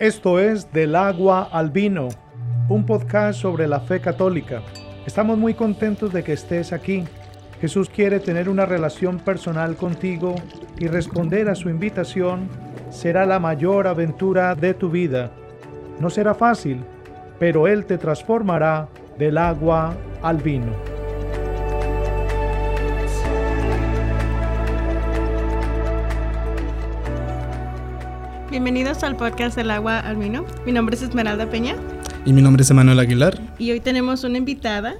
Esto es Del agua al vino, un podcast sobre la fe católica. Estamos muy contentos de que estés aquí. Jesús quiere tener una relación personal contigo y responder a su invitación será la mayor aventura de tu vida. No será fácil, pero Él te transformará del agua al vino. Bienvenidos al podcast del agua al vino. Mi nombre es Esmeralda Peña. Y mi nombre es Emanuel Aguilar. Y hoy tenemos una invitada.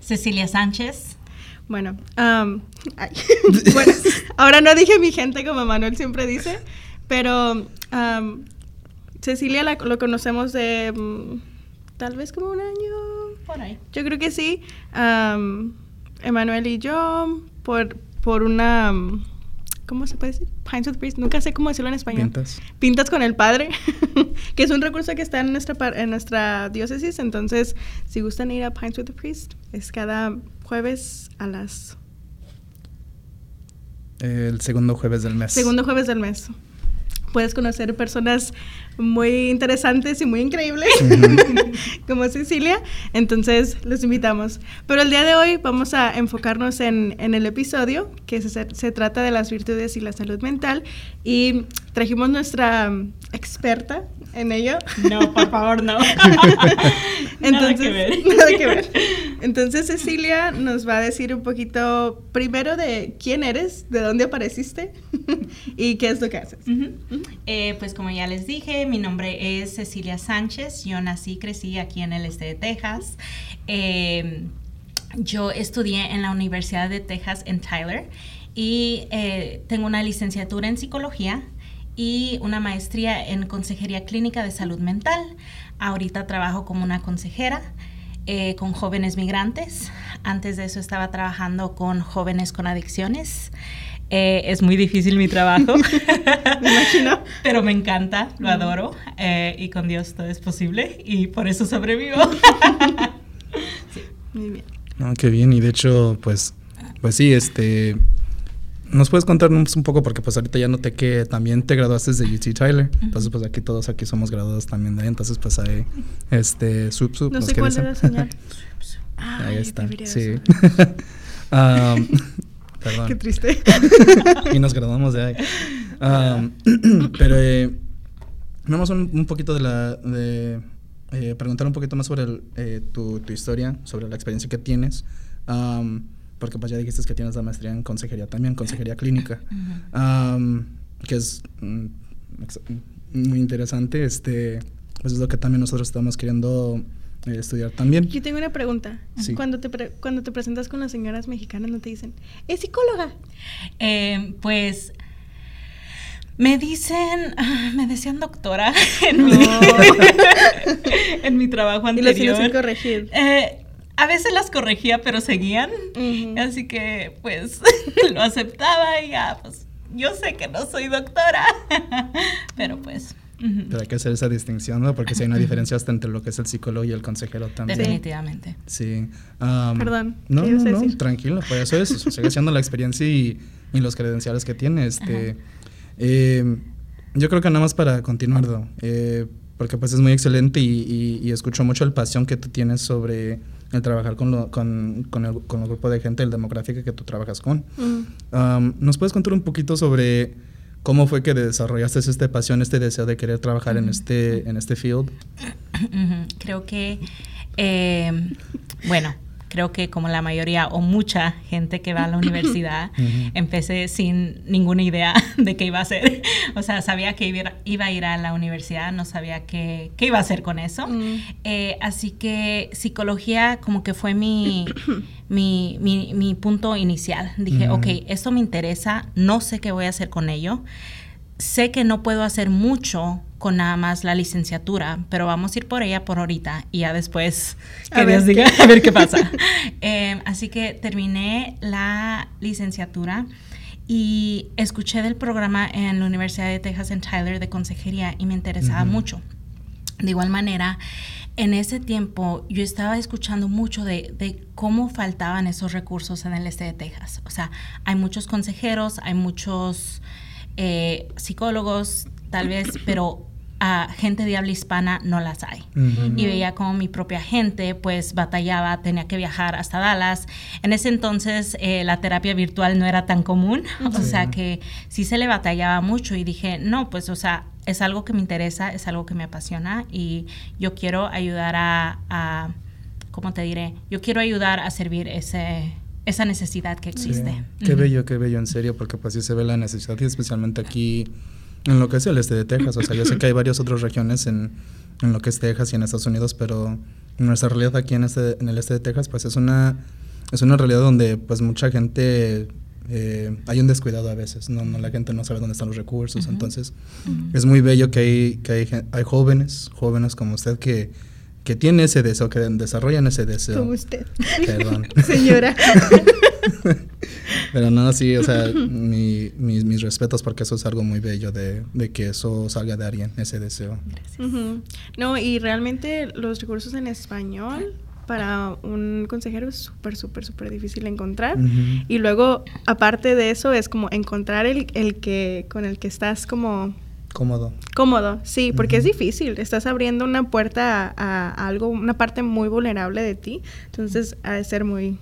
Cecilia Sánchez. Bueno, bueno, ahora no dije mi gente como Manuel siempre dice, pero Cecilia la, lo conocemos de mm, tal vez como un año. Por ahí. Yo creo que sí. Emanuel y yo, por, por una ¿cómo se puede decir? Pints with Priest, nunca sé cómo decirlo en español. Pintas. Pintas con el Padre, que es un recurso que está en nuestra, en nuestra diócesis. Entonces, si gustan ir a Pints with the Priest, es cada jueves a las... El segundo jueves del mes. Segundo jueves del mes puedes conocer personas muy interesantes y muy increíbles, como Cecilia. Entonces, los invitamos. Pero el día de hoy vamos a enfocarnos en, en el episodio, que se, se, trata de las virtudes y la salud mental. Y trajimos nuestra experta en ello. No, por favor, no. Entonces, nada que ver. Nada que ver. Entonces, Cecilia nos va a decir un poquito primero de quién eres, de dónde apareciste y qué es lo que haces. Eh, pues como ya les dije, mi nombre es Cecilia Sánchez. Yo nací y crecí aquí en el este de Texas. Eh, yo estudié en la Universidad de Texas en Tyler y eh, tengo una licenciatura en psicología y una maestría en consejería clínica de salud mental. Ahorita trabajo como una consejera con jóvenes migrantes. Antes de eso estaba trabajando con jóvenes con adicciones. Eh, es muy difícil mi trabajo. me imagino. Pero me encanta, lo adoro. Eh, y con Dios todo es posible. Y por eso sobrevivo. sí. Muy bien. No, qué bien. Y de hecho, pues, pues sí, este. ¿Nos puedes contarnos un poco? Porque pues ahorita ya noté que también te graduaste de UT Tyler. Entonces, pues aquí todos aquí somos graduados también de ahí. Entonces, pues ahí, este, sub, sub. No sé cuál es la señal. ahí está. Sí. um, Qué triste. y nos graduamos de ahí. pero eh, vamos un, un, poquito de la... De, eh, preguntar un poquito más sobre eh, tu, tu, historia, sobre la experiencia que tienes. Porque pues ya dijiste que tienes la maestría en consejería también, consejería clínica. que es mm, muy interesante. Este, pues es lo que también nosotros estamos queriendo eh, estudiar también. Yo tengo una pregunta. Cuando, te cuando te presentas con las señoras mexicanas, ¿no te dicen, es psicóloga? Eh, pues me dicen, ah, me decían doctora en, mi, en mi trabajo anterior. ¿Y las corregir? Eh, a veces las corregía, pero seguían. Así que, pues, lo aceptaba y ya, pues, yo sé que no soy doctora. pero pues pero hay que hacer esa distinción, ¿no? Porque si hay una diferencia hasta entre lo que es el psicólogo y el consejero también. Definitivamente. Sí. Perdón. No, no, no, tranquilo, pues eso es, sigue siendo la experiencia y, y, los credenciales que tiene. Este, eh, yo creo que nada más para continuar, eh, porque pues es muy excelente y, y, escucho mucho el pasión que tú tienes sobre el trabajar con, lo, con, con, el, con el grupo de gente, el demográfico que tú trabajas con. ¿Nos puedes contar un poquito sobre ¿Cómo fue que desarrollaste esta pasión, este deseo de querer trabajar en, este, en este field? Creo que, eh, bueno, creo que como la mayoría o mucha gente que va a la universidad, empecé sin ninguna idea de qué iba a hacer. O sea, sabía que iba, a ir a la universidad, no sabía qué, qué iba a hacer con eso. Mm. Eh, así que psicología como que fue mi, mi, mi, punto inicial. Dije, ok, esto me interesa, no sé qué voy a hacer con ello. Sé que no puedo hacer mucho con nada más la licenciatura, pero vamos a ir por ella por ahorita y ya después que a Dios diga a ver qué pasa. Em, así que terminé la licenciatura y escuché del programa en la Universidad de Texas en Tyler de consejería y me interesaba mucho. De igual manera, en ese tiempo yo estaba escuchando mucho de, de, cómo faltaban esos recursos en el este de Texas. O sea, hay muchos consejeros, hay muchos eh, psicólogos, tal vez, pero a gente de habla hispana no las hay. Y veía como mi propia gente pues batallaba, tenía que viajar hasta Dallas. En ese entonces eh, la terapia virtual no era tan común, o sea que sí se le batallaba mucho y dije, no, pues o sea, es algo que me interesa, es algo que me apasiona y yo quiero ayudar a, a ¿cómo te diré? Yo quiero ayudar a servir ese esa necesidad que existe. Qué bello, qué bello, en serio, porque pues sí se ve la necesidad y especialmente aquí en lo que es el este de Texas. O sea, yo sé que hay varias otras regiones en, en lo que es Texas y en Estados Unidos, pero nuestra realidad aquí en, este, en el este de Texas, pues es una, es una realidad donde pues mucha gente eh, hay un descuidado a veces, no, no, la gente no sabe dónde están los recursos, entonces es muy bello que hay, que hay, hay jóvenes, jóvenes como usted que, que tiene ese deseo, que desarrollan ese deseo. Como usted. Perdón. Señora. Pero no, sí, o sea, mi, mis, mis, respetos porque eso es algo muy bello de, de, que eso salga de alguien, ese deseo. Uh -huh. No, y realmente los recursos en español para un consejero es súper, súper, súper difícil encontrar. Uh -huh. Y luego, aparte de eso, es como encontrar el, el que con el que estás como Cómodo. Cómodo, sí, porque uh -huh. es difícil. Estás abriendo una puerta a, a, algo, una parte muy vulnerable de ti. Entonces, ha de ser muy,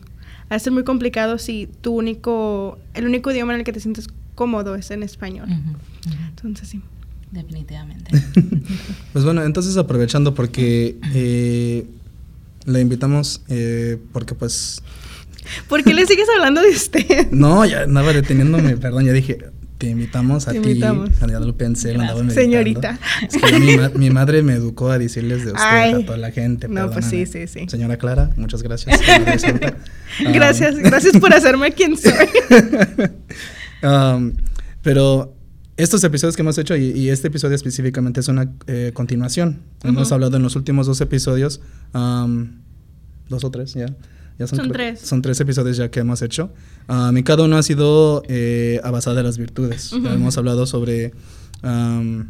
ha de ser muy complicado si tu único, el único idioma en el que te sientes cómodo es en español. Uh -huh. Entonces, sí. Definitivamente. pues bueno, entonces aprovechando porque eh, le invitamos, eh, porque pues... ¿Por qué le sigues hablando de usted? No, ya andaba deteniéndome, perdón, ya dije, te invitamos a te ti. Invitamos. Andaba Señorita. Es que mi, ma mi, madre me educó a decirles de usted Ay, a toda la gente. No, pues sí, sí, sí. Señora Clara, muchas gracias. gracias, gracias por hacerme quien soy. um, pero estos episodios que hemos hecho, y, y este episodio específicamente es una eh, continuación. Uh -huh. Hemos hablado en los últimos dos episodios, um, dos o tres ya. Ya son, son tres. Son tres episodios ya que hemos hecho. Um, y cada uno ha sido eh, a basada las virtudes. Uh -huh. Hemos hablado sobre um,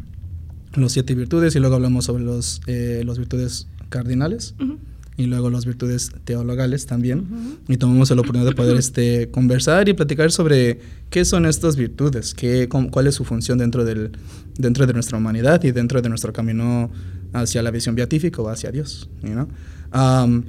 los siete virtudes y luego hablamos sobre los, eh, los virtudes cardinales. Uh -huh. Y luego las virtudes teologales también. Uh -huh. Y tomamos la oportunidad de poder este, conversar y platicar sobre qué son estas virtudes, qué, cuál es su función dentro, del, dentro de nuestra humanidad y dentro de nuestro camino hacia la visión beatífica o hacia Dios. You know? um,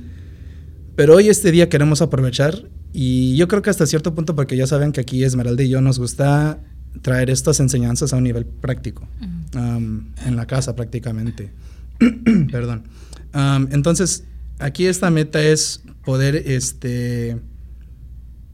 pero hoy este día queremos aprovechar y yo creo que hasta cierto punto, porque ya saben que aquí Esmeralda y yo nos gusta traer estas enseñanzas a un nivel práctico, uh -huh. um, en la casa prácticamente. Perdón. Um, entonces, aquí esta meta es poder este,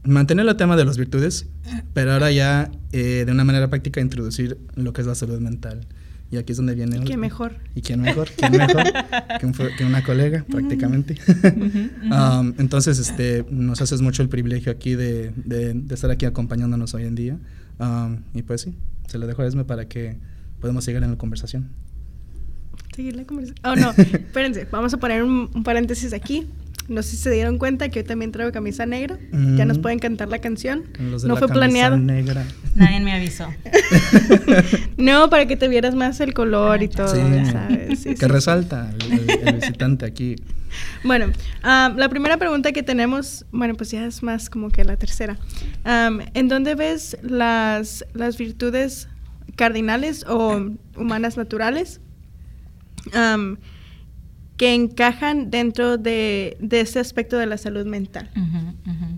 mantener el tema de las virtudes, pero ahora ya eh, de una manera práctica introducir lo que es la salud mental. Y aquí es donde viene. ¿Y qué mejor? ¿Y quién mejor? ¿Quién mejor? que, un, que, una colega, prácticamente. Uh -huh, uh -huh. Um, entonces, este, nos haces mucho el privilegio aquí de, de, de estar aquí acompañándonos hoy en día. Um, y pues sí, se lo dejo a Esme para que podamos seguir en la conversación. Seguir la conversación. Oh, no, espérense, vamos a poner un, un paréntesis aquí. No sé si se dieron cuenta que hoy también traigo camisa negra. Mm. Ya nos pueden cantar la canción. Los no fue planeado. Negra. Nadie me avisó. no, para que te vieras más el color ah, y todo, sí. ¿sabes? Sí, que sí. resalta el, el, el, visitante aquí. Bueno, um, la primera pregunta que tenemos, bueno, pues ya es más como que la tercera. Um, ¿En dónde ves las, las virtudes cardinales o humanas naturales? Um, que encajan dentro de, de, ese aspecto de la salud mental? Uh -huh, uh -huh.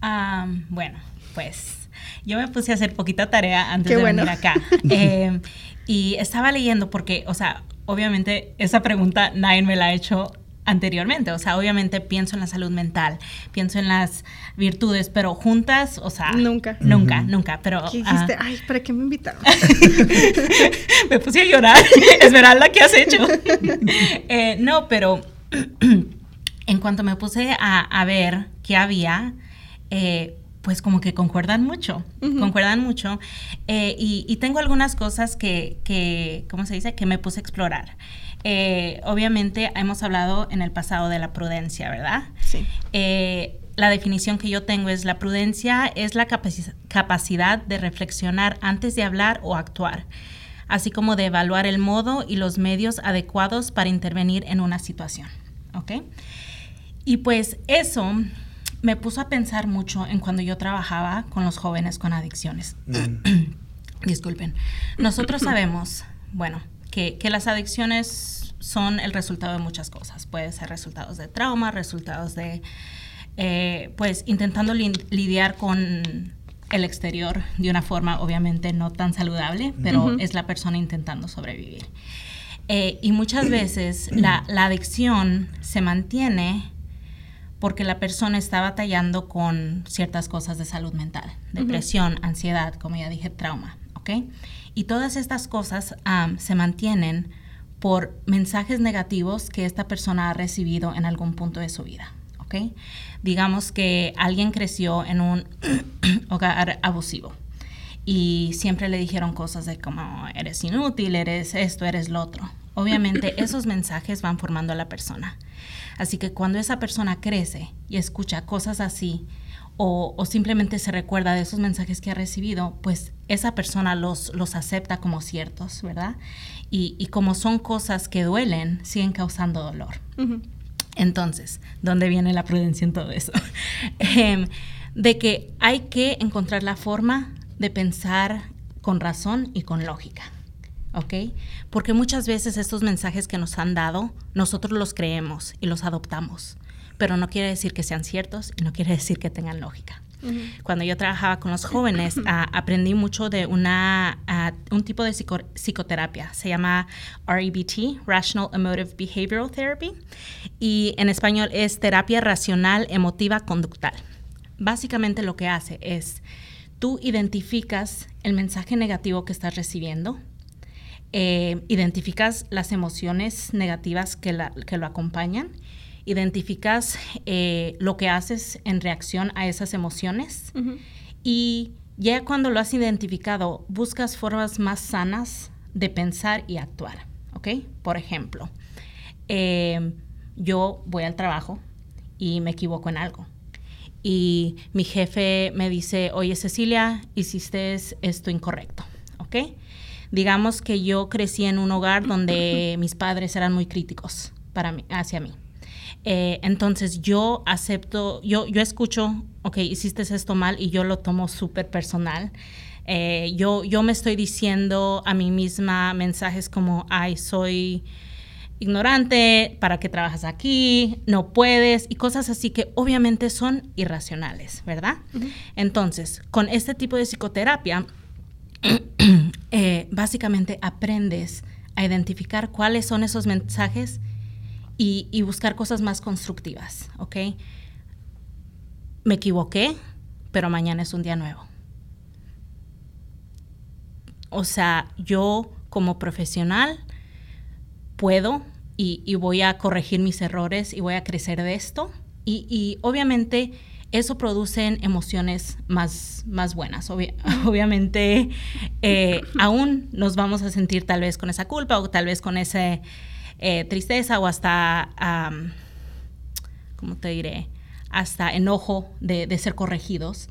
Um, bueno, pues yo me puse a hacer poquita tarea antes Qué de bueno. venir acá. eh, y estaba leyendo porque, o sea, obviamente esa pregunta nadie me la ha hecho anteriormente. O sea, obviamente pienso en la salud mental, pienso en las virtudes, pero juntas, o sea. Nunca. Nunca, uh -huh. nunca. Pero. ¿Qué dijiste? Uh, Ay, ¿para qué me invitaron? me puse a llorar. Esmeralda, ¿qué has hecho? eh, no, pero en cuanto me puse a, a ver qué había, eh, pues como que concuerdan mucho, uh -huh. concuerdan mucho. Eh, y, y, tengo algunas cosas que, que, ¿cómo se dice? Que me puse a explorar. Eh, obviamente hemos hablado en el pasado de la prudencia, ¿verdad? Sí. Eh, la definición que yo tengo es la prudencia es la capaci capacidad de reflexionar antes de hablar o actuar, así como de evaluar el modo y los medios adecuados para intervenir en una situación, ¿ok? Y pues eso me puso a pensar mucho en cuando yo trabajaba con los jóvenes con adicciones. Mm. Disculpen. Nosotros sabemos, bueno, que, que las adicciones son el resultado de muchas cosas. Puede ser resultados de trauma, resultados de, eh, pues, intentando lidiar con el exterior de una forma obviamente no tan saludable, pero es la persona intentando sobrevivir. Eh, y muchas veces la, la, adicción se mantiene porque la persona está batallando con ciertas cosas de salud mental, depresión, ansiedad, como ya dije, trauma, ¿ok? Y todas estas cosas se mantienen por mensajes negativos que esta persona ha recibido en algún punto de su vida, ¿ok? Digamos que alguien creció en un hogar abusivo y siempre le dijeron cosas de como eres inútil, eres esto, eres lo otro. Obviamente esos mensajes van formando a la persona. Así que cuando esa persona crece y escucha cosas así, o, simplemente se recuerda de esos mensajes que ha recibido, pues esa persona los, los acepta como ciertos, ¿verdad? Y, como son cosas que duelen, siguen causando dolor. Entonces, ¿dónde viene la prudencia en todo eso? Em, de que hay que encontrar la forma de pensar con razón y con lógica. ¿ok? Porque muchas veces estos mensajes que nos han dado, nosotros los creemos y los adoptamos, pero no quiere decir que sean ciertos y no quiere decir que tengan lógica. Cuando yo trabajaba con los jóvenes, aprendí mucho de una, un tipo de psicoterapia. Se llama REBT, Rational Emotive Behavioral Therapy, y en español es terapia racional emotiva conductal. Básicamente lo que hace es, tú identificas el mensaje negativo que estás recibiendo, eh, identificas las emociones negativas que, lo acompañan, identificas eh, lo que haces en reacción a esas emociones y ya cuando lo has identificado, buscas formas más sanas de pensar y actuar, ¿ok? Por ejemplo, eh, yo voy al trabajo y me equivoco en algo. Y mi jefe me dice, oye Cecilia, hiciste esto incorrecto, ¿ok? Digamos que yo crecí en un hogar donde mis padres eran muy críticos para mí, hacia mí. Eh, entonces yo acepto, yo, yo escucho, ok, hiciste esto mal y yo lo tomo súper personal. Eh, yo, yo me estoy diciendo a mí misma mensajes como, ay, soy ignorante, ¿para qué trabajas aquí? No puedes, y cosas así que obviamente son irracionales, ¿verdad? Entonces, con este tipo de psicoterapia, Eh, básicamente aprendes a identificar cuáles son esos mensajes y, buscar cosas más constructivas, ¿ok? Me equivoqué, pero mañana es un día nuevo. O sea, yo como profesional puedo y, voy a corregir mis errores y voy a crecer de esto. Y, obviamente eso produce emociones más, más buenas. obviamente, eh, aún nos vamos a sentir tal vez con esa culpa o tal vez con esa eh, tristeza o hasta, ¿cómo te diré? Hasta enojo de, ser corregidos,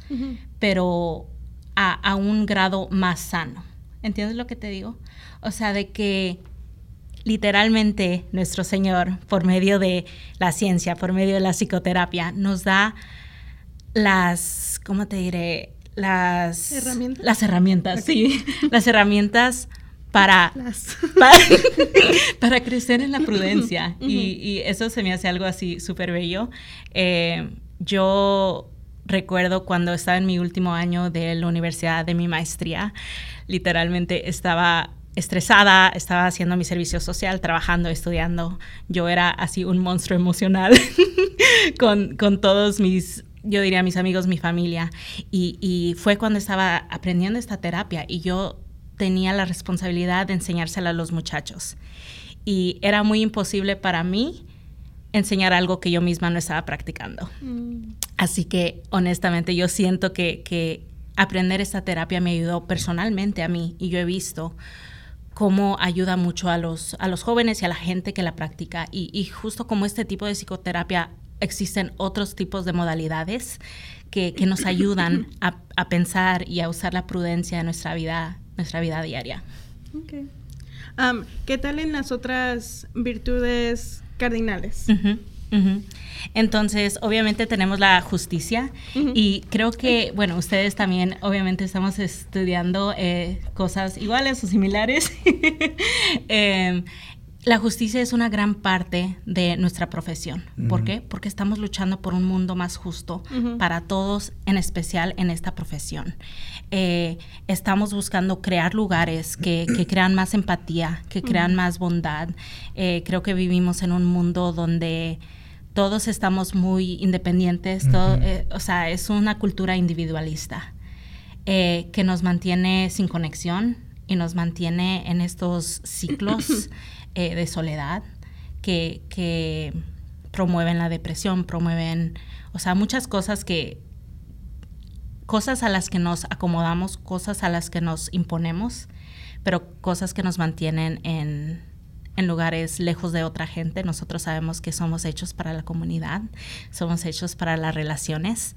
pero a, a un grado más sano. ¿Entiendes lo que te digo? O sea, de que literalmente nuestro Señor, por medio de la ciencia, por medio de la psicoterapia, nos da las, ¿cómo te diré? Las herramientas. Las herramientas, sí. Las herramientas para, para, crecer en la prudencia. y, eso se me hace algo así súper bello. Eh, yo recuerdo cuando estaba en mi último año de la universidad de mi maestría, literalmente estaba estresada, estaba haciendo mi servicio social, trabajando, estudiando. Yo era así un monstruo emocional con, con todos mis yo diría mis amigos, mi familia. Y, fue cuando estaba aprendiendo esta terapia y yo tenía la responsabilidad de enseñársela a los muchachos. Y era muy imposible para mí enseñar algo que yo misma no estaba practicando. Mm. Así que honestamente yo siento que, aprender esta terapia me ayudó personalmente a mí y yo he visto cómo ayuda mucho a los, a los jóvenes y a la gente que la practica. Y, y justo como este tipo de psicoterapia existen otros tipos de modalidades que, nos ayudan a, pensar y a usar la prudencia en nuestra vida, nuestra vida diaria. ¿Qué tal en las otras virtudes cardinales? Entonces, obviamente tenemos la justicia y creo que, bueno, ustedes también, obviamente estamos estudiando eh, cosas iguales o similares. Em, la justicia es una gran parte de nuestra profesión. ¿Por qué? Porque estamos luchando por un mundo más justo para todos, en especial en esta profesión. Eh, estamos buscando crear lugares que, crean más empatía, que crean más bondad. Eh, creo que vivimos en un mundo donde todos estamos muy independientes, eh, o sea, es una cultura individualista eh, que nos mantiene sin conexión y nos mantiene en estos ciclos eh, de soledad que, que, promueven la depresión, promueven, o sea, muchas cosas que, cosas a las que nos acomodamos, cosas a las que nos imponemos, pero cosas que nos mantienen en en lugares lejos de otra gente. Nosotros sabemos que somos hechos para la comunidad, somos hechos para las relaciones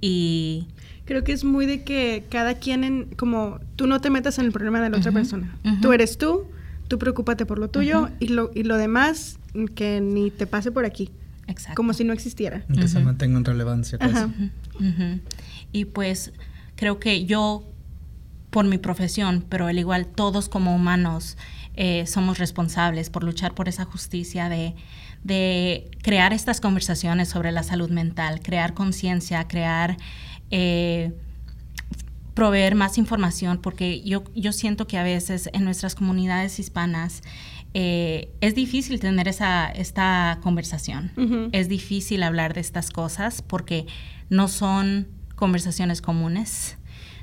y... Creo que es muy de que cada quien, en, como tú no te metas en el problema de la otra persona. Tú eres tú, tú preocúpate por lo tuyo y, lo, y lo demás que ni te pase por aquí. Exacto. Como si no existiera. Que se mantenga en relevancia. Y pues creo que yo, por mi profesión, pero al igual todos como humanos, eh, somos responsables por luchar por esa justicia de, crear estas conversaciones sobre la salud mental, crear conciencia, crear... Eh, proveer más información, porque yo, yo siento que a veces en nuestras comunidades hispanas eh, es difícil tener esa, esta conversación. Es difícil hablar de estas cosas porque no son conversaciones comunes,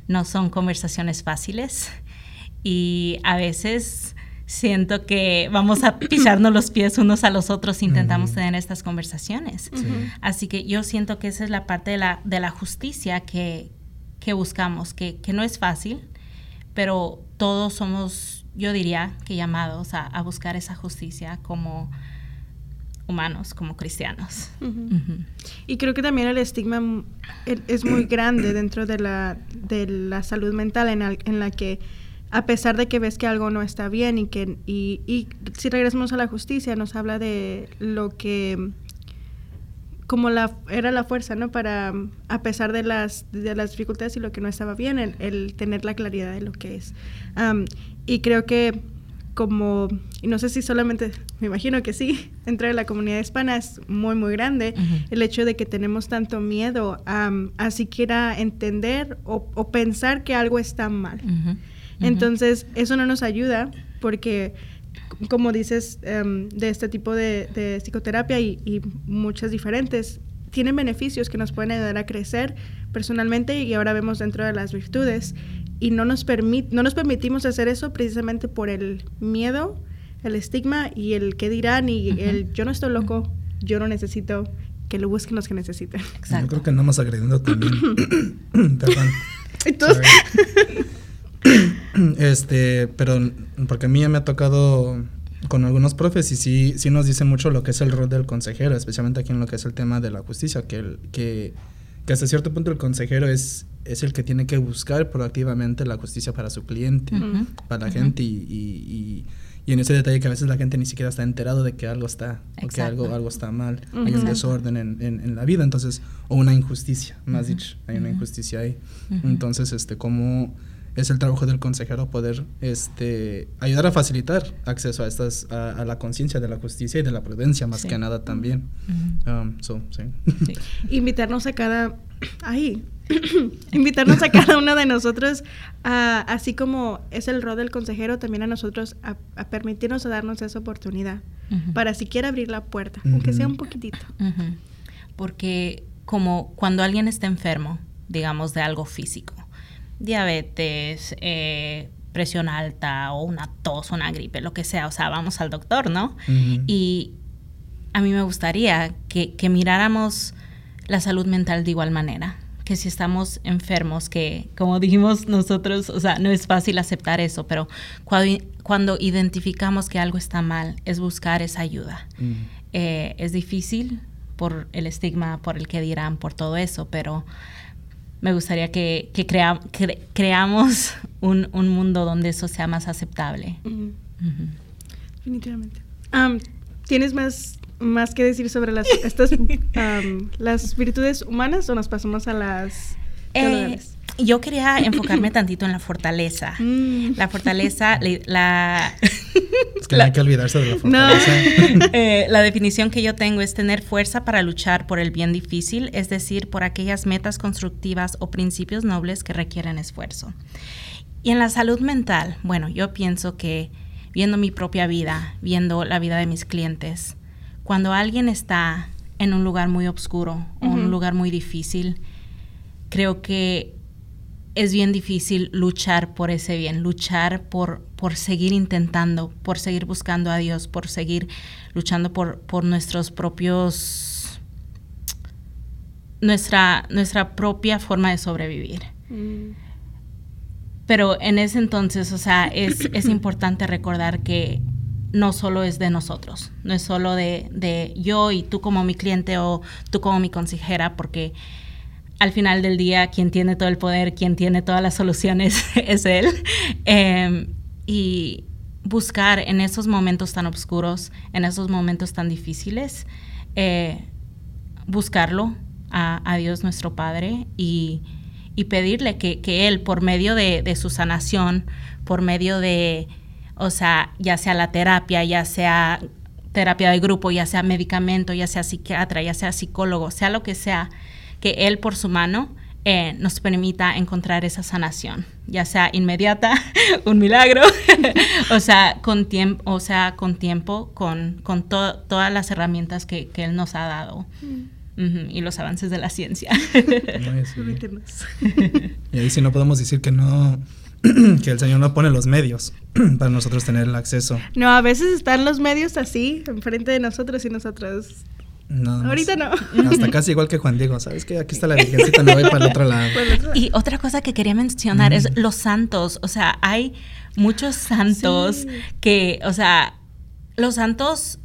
no son conversaciones fáciles y a veces siento que vamos a pisarnos los pies unos a los otros si intentamos tener estas conversaciones. Así que yo siento que esa es la parte de la, de la justicia que, que buscamos, que, que, no es fácil, pero todos somos, yo diría que llamados a, a buscar esa justicia como humanos, como cristianos. Y creo que también el estigma es muy grande dentro de la, de la salud mental en, en la que a pesar de que ves que algo no está bien y que y, y si regresamos a la justicia nos habla de lo que como la era la fuerza no para a pesar de las de las dificultades y lo que no estaba bien el, tener la claridad de lo que es. Y creo que como y no sé si solamente me imagino que sí dentro de la comunidad hispana es muy muy grande el hecho de que tenemos tanto miedo a siquiera entender o, pensar que algo está mal. Entonces, eso no nos ayuda porque, como dices, em, de este tipo de, psicoterapia y, muchas diferentes, tienen beneficios que nos pueden ayudar a crecer personalmente y ahora vemos dentro de las virtudes y no nos, no nos permitimos hacer eso precisamente por el miedo, el estigma y el qué dirán y el yo no estoy loco, yo no necesito que lo busquen los que necesiten. Yo creo que andamos agrediendo también. Perdón. este, pero porque a mí ya me ha tocado con algunos profes y sí, sí nos dice mucho lo que es el rol del consejero, especialmente aquí en lo que es el tema de la justicia, que, el, que, que hasta cierto punto el consejero es, es el que tiene que buscar proactivamente la justicia para su cliente, para la gente y, y, y, en ese detalle que a veces la gente ni siquiera está enterado de que algo está, o que algo, algo está mal, hay un desorden en, en, en, la vida, entonces, o una injusticia, más dicho, hay una injusticia ahí. Entonces, este, como es el trabajo del consejero poder este, ayudar a facilitar acceso a estas a, la conciencia de la justicia y de la prudencia más que nada también. Um, invitarnos a cada ahí invitarnos a cada uno de nosotros así como es el rol del consejero también a nosotros a, permitirnos a darnos esa oportunidad para siquiera abrir la puerta aunque sea un poquitito. Porque como cuando alguien está enfermo digamos de algo físico diabetes, eh, presión alta o una tos, una gripe, lo que sea, o sea, vamos al doctor, ¿no? Y a mí me gustaría que, miráramos la salud mental de igual manera, que si estamos enfermos, que como dijimos nosotros, o sea, no es fácil aceptar eso, pero cuando, cuando identificamos que algo está mal, es buscar esa ayuda. Eh, es difícil por el estigma, por el que dirán, por todo eso, pero me gustaría que, creamos un, mundo donde eso sea más aceptable. Definitivamente. ¿Tienes más más que decir sobre las, estas, um, las virtudes humanas o nos pasamos a las Eh? Yo quería enfocarme tantito en la fortaleza. Mm. La fortaleza, le- la, Es que no hay que olvidarse de la No. fortaleza. eh, la definición que yo tengo es tener fuerza para luchar por el bien difícil, es decir, por aquellas metas constructivas o principios nobles que requieren esfuerzo. Y en la salud mental, bueno, yo pienso que viendo mi propia vida, viendo la vida de mis clientes, cuando alguien está en un lugar muy oscuro o en Ujú. un lugar muy difícil, creo que es bien difícil luchar por ese bien, luchar por, por seguir intentando, por seguir buscando a Dios, por seguir luchando por, por nuestros propios, nuestra, nuestra propia forma de sobrevivir. Mm. Pero en ese entonces, o sea, es, es importante recordar que no solo es de nosotros, no es solo de, de yo y tú como mi cliente o tú como mi consejera, porque al final del día quien tiene todo el poder, quien tiene todas las soluciones es él. Eh, y buscar en esos momentos tan oscuros, en esos momentos tan difíciles, eh, buscarlo a, Dios nuestro Padre y, pedirle que, que Él, por medio de, de su sanación, por medio de, o sea, ya sea la terapia, ya sea terapia de grupo, ya sea medicamento, ya sea psiquiatra, ya sea psicólogo, sea lo que sea, que Él por su mano eh, nos permita encontrar esa sanación, ya sea inmediata, un milagro, o sea, con tiempo, o sea, con tiempo, con, con to- todas las herramientas que, que Él nos ha dado Ujú, y los avances de la ciencia. Y ahí sí no podemos decir que no, que el Señor no pone los medios para nosotros tener el acceso. No, a veces están los medios así, enfrente de nosotros y nosotros. Más. Ahorita no. Hasta casi igual que Juan Diego, ¿sabes qué? Aquí está la virgencita, me voy para el otro lado. Y otra cosa que quería mencionar es los santos. O sea, hay muchos santos Sí. que, o sea, los santos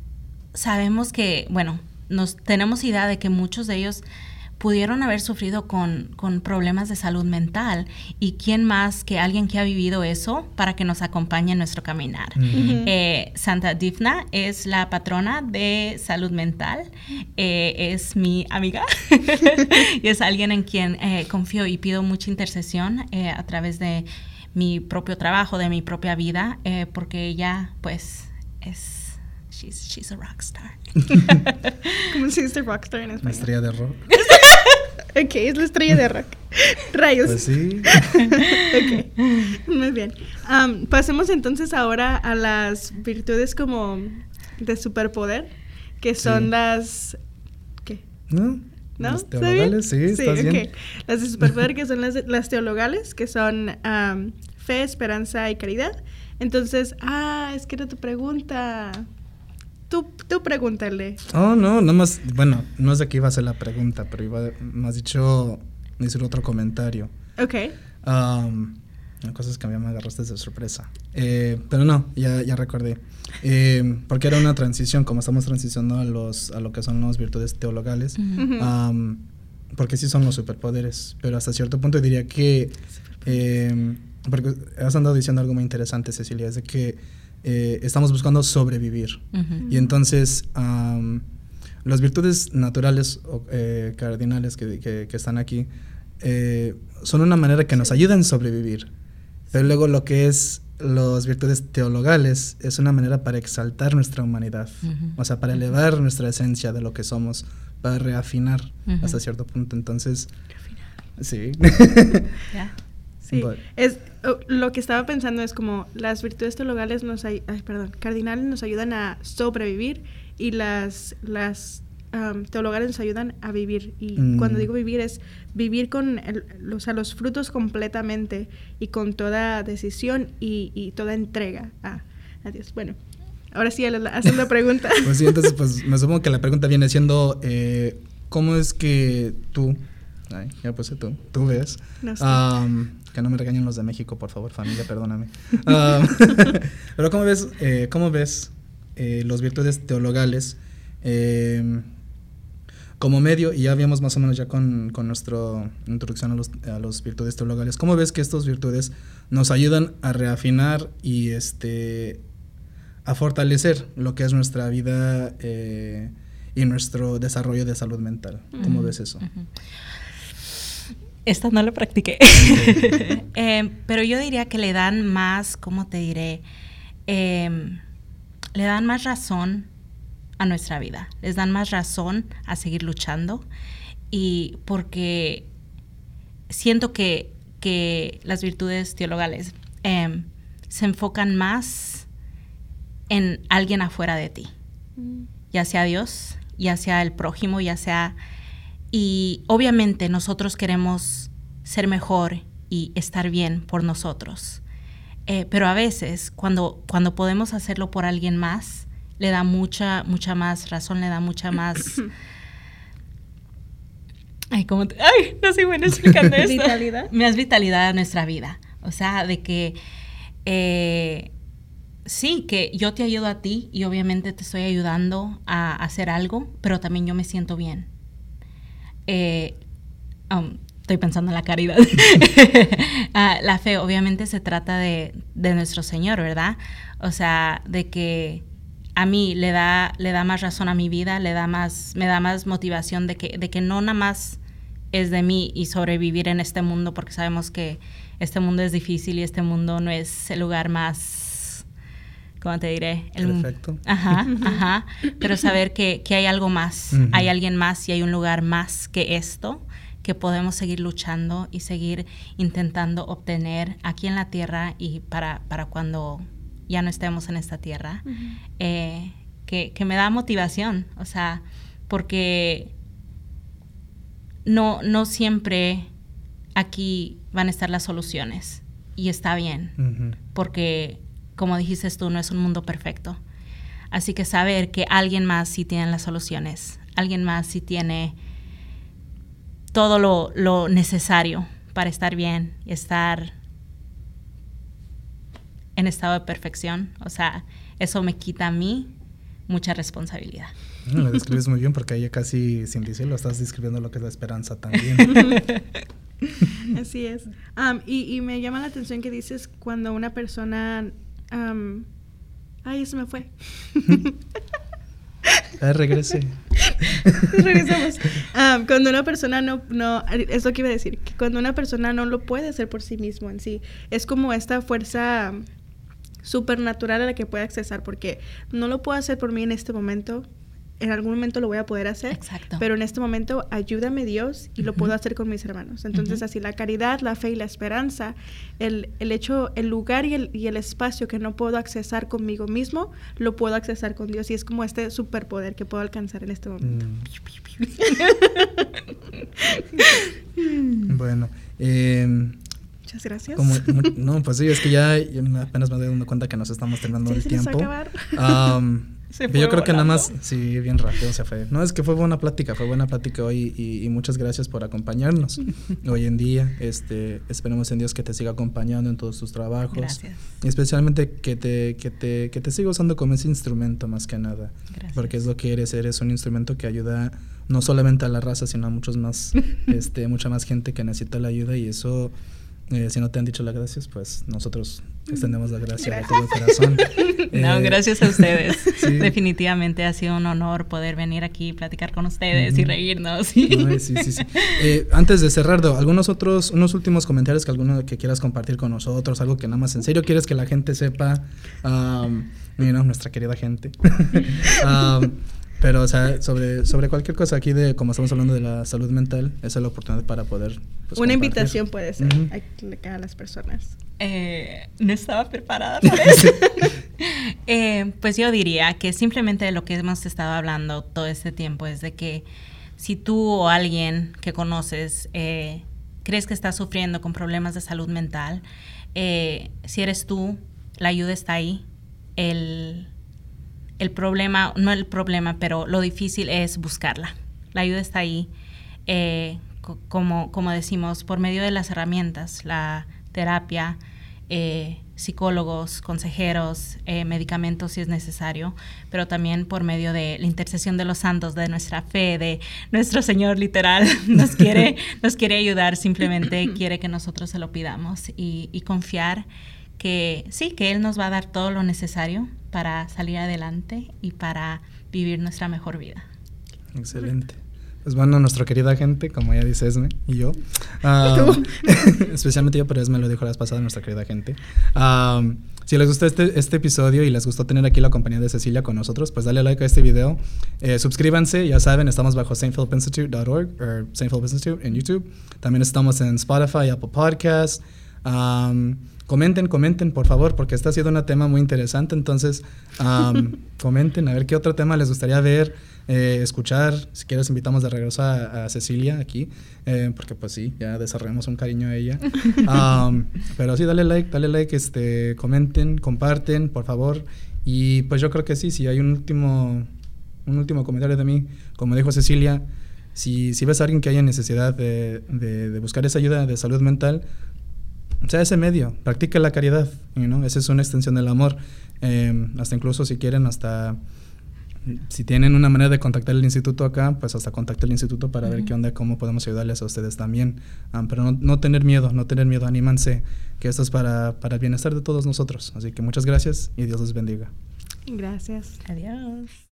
sabemos que, bueno, nos tenemos idea de que muchos de ellos pudieron haber sufrido con, con problemas de salud mental. ¿Y quién más que alguien que ha vivido eso para que nos acompañe en nuestro caminar? Eh, Santa Difna es la patrona de salud mental, eh, es mi amiga y es alguien en quien eh, confío y pido mucha intercesión eh, a través de mi propio trabajo, de mi propia vida, eh, porque ella pues es, she's, she's a rock star. ¿Cómo se dice rockstar en Una español? estrella de rock. Ok, es la estrella de rock. Rayos. Pues sí. ok, muy bien. Am, pasemos entonces ahora a las virtudes como de superpoder, que son Sí. las... ¿Qué? ¿No? ¿No? Los ¿Está bien? teologales, sí, estás ok. bien. Las de superpoder que son las, las teologales, que son am, fe, esperanza y caridad. Entonces, ah, es que era tu pregunta. Tú, tú pregúntale. Oh, no, nada más, bueno, no sé qué iba a ser la pregunta, pero iba, me has dicho, decir otro comentario. Ok. Um, la cosa es que a mí me agarraste de sorpresa. Eh, pero no, ya, ya recordé. Eh, porque era una transición, como estamos transicionando a, los, a lo que son las virtudes teologales. Ujú. Um, porque sí son los superpoderes, pero hasta cierto punto diría que, eh, porque has andado diciendo algo muy interesante, Cecilia, es de que eh, estamos buscando sobrevivir. Ujú. Y entonces, am, las virtudes naturales o eh, cardinales que, que- que están aquí eh, son una manera que nos ayudan a sobrevivir. Pero luego lo que es las virtudes teologales es una manera para exaltar nuestra humanidad, Ujú. o sea, para elevar nuestra esencia de lo que somos, para reafinar Ujú. hasta cierto punto. Entonces, sí. Ya. Sí, But- es oh, lo que estaba pensando es como las virtudes teologales nos ay, ay, perdón, cardinales nos ayudan a sobrevivir y las las am, teologales nos ayudan a vivir y Mm. cuando digo vivir es vivir con el- o sea, los frutos completamente y con toda decisión y, y toda entrega a, a Dios. Bueno, ahora sí haces la pregunta. Pues sí, entonces pues me supongo que la pregunta viene siendo, eh, ¿cómo es que tú, ay, ya puse tú, tú ves, No sé. que no me regañen los de México, por favor, familia, perdóname. Am, pero ¿cómo ves, eh, cómo ves eh, los virtudes teologales eh, como medio, y ya habíamos más o menos ya con, con nuestra introducción a los, a los virtudes teologales, ¿cómo ves que estas virtudes nos ayudan a reafinar y este a fortalecer lo que es nuestra vida eh, y nuestro desarrollo de salud mental. ¿Cómo ves eso? Esta no la practiqué. Eh, pero yo diría que le dan más, ¿cómo te diré? Em, le dan más razón a nuestra vida, les dan más razón a seguir luchando y porque siento que, las virtudes teologales em, se enfocan más en alguien afuera de ti, mm. ya sea Dios, ya sea el prójimo, ya sea... Y obviamente nosotros queremos ser mejor y estar bien por nosotros. Eh, pero a veces cuando, cuando podemos hacerlo por alguien más, le da mucha, mucha más razón, le da mucha más... Ay, ¿cómo Ay, no soy buena explicando esto. ¿Vitalidad? Más vitalidad a nuestra vida. O sea, de que... Eh, sí, que yo te ayudo a ti y obviamente te estoy ayudando a hacer algo, pero también yo me siento bien. Eh, um, estoy pensando en la caridad. Ah, la fe obviamente se trata de, nuestro Señor, ¿verdad? O sea, de que a mí le da, le da más razón a mi vida, le da más, me da más motivación de que, de que no nada más es de mí y sobrevivir en este mundo, porque sabemos que este mundo es difícil y este mundo no es el lugar más ¿cómo te diré? El, Perfecto. Ajá, ajá. Pero saber que, hay algo más, hay alguien más y hay un lugar más que esto que podemos seguir luchando y seguir intentando obtener aquí en la tierra y para, para cuando ya no estemos en esta tierra, eh, que, me da motivación, o sea, porque no, no siempre aquí van a estar las soluciones y está bien, porque como dijiste tú, no es un mundo perfecto. Así que saber que alguien más sí tiene las soluciones, alguien más sí tiene todo lo, necesario para estar bien y estar en estado de perfección. O sea, eso me quita a mí mucha responsabilidad. lo describes muy bien porque ahí casi sin decirlo estás describiendo lo que es la esperanza también. Así es. y, y, me llama la atención que dices cuando una persona ay, eso me fue. ah, regresé. Regresamos. cuando una persona no, no, es lo que iba a decir, que cuando una persona no lo puede hacer por sí mismo en sí, es como esta fuerza supernatural a la que puede accesar, porque no lo puedo hacer por mí en este momento, en algún momento lo voy a poder hacer. Exacto. Pero en este momento ayúdame Dios y lo puedo hacer con mis hermanos. Entonces así la caridad, la fe y la esperanza, el, el hecho, el lugar y el, y el, espacio que no puedo accesar conmigo mismo, lo puedo accesar con Dios. Y es como este superpoder que puedo alcanzar en este momento. Mm. bueno. Em, Muchas gracias. no, pues sí, es que ya, apenas me doy dando cuenta que nos estamos terminando el tiempo. Yo creo que nada más, sí, bien rápido se fue. No, es que fue buena plática, fue buena plática hoy y, muchas gracias por acompañarnos hoy en día. Este, esperemos en Dios que te siga acompañando en todos tus trabajos. Gracias. especialmente que te, que te, que te siga usando como ese instrumento más que nada. Gracias. Porque es lo que eres, eres un instrumento que ayuda no solamente a la raza, sino a muchos más, este, mucha más gente que necesita la ayuda y eso eh, si no te han dicho las gracias, pues nosotros extendemos la gracia de todo corazón. no, eh, gracias a ustedes. Definitivamente ha sido un honor poder venir aquí, platicar con ustedes y reírnos. sí, sí, sí. Eh, antes de cerrar, algunos otros, unos últimos comentarios que alguno que quieras compartir con nosotros, algo que nada más en serio quieres que la gente sepa, um, nuestra querida gente. um, pero, o sea, sobre, sobre cualquier cosa aquí de, como estamos hablando de la salud mental, esa es la oportunidad para poder... Pues, Una invitación puede ser a, las personas. Eh, no estaba preparada para eso. Eh, pues yo diría que simplemente de lo que hemos estado hablando todo este tiempo es de que si tú o alguien que conoces eh, crees que está sufriendo con problemas de salud mental, si eres tú, la ayuda está ahí. El el problema, no el problema, pero lo difícil es buscarla. La ayuda está ahí, eh, como, como decimos, por medio de las herramientas, la terapia, eh, psicólogos, consejeros, eh, medicamentos si es necesario, pero también por medio de la intercesión de los santos, de nuestra fe, de nuestro Señor literal, nos quiere, nos quiere ayudar, simplemente quiere que nosotros se lo pidamos y, y confiar que sí, que Él nos va a dar todo lo necesario para salir adelante y para vivir nuestra mejor vida. Excelente. Pues bueno, nuestra querida gente, como ya dice Esme y yo, um, especialmente yo, pero Esme lo dijo la vez pasada, nuestra querida gente. Um, si les gustó este, este episodio y les gustó tener aquí la compañía de Cecilia con nosotros, pues dale like a este video. Eh, suscríbanse, ya saben, estamos bajo stphilipinstitute.org o St. Philip Institute en YouTube. También estamos en Spotify, Apple Podcasts. Um, comenten, comenten, por favor, porque este ha sido un tema muy interesante. Entonces, um, comenten a ver qué otro tema les gustaría ver, eh, escuchar. Si quieres, invitamos de regreso a, a Cecilia aquí, eh, porque pues sí, ya desarrollamos un cariño a ella. Um, pero sí, dale like, dale like, este, comenten, comparten, por favor. Y pues yo creo que sí, si hay un último, un último comentario de mí, como dijo Cecilia, si, si ves a alguien que haya necesidad de, de, de buscar esa ayuda de salud mental, sea ese medio, practique la caridad, you esa es una extensión del amor. Eh, hasta incluso si quieren, hasta si tienen una manera de contactar el instituto acá, pues hasta contacte el instituto para uh -huh. ver qué onda, cómo podemos ayudarles a ustedes también. Um, pero no, no, tener miedo, no tener miedo, anímanse, que esto es para, para el bienestar de todos nosotros. Así que muchas gracias y Dios los bendiga. Gracias. Adiós.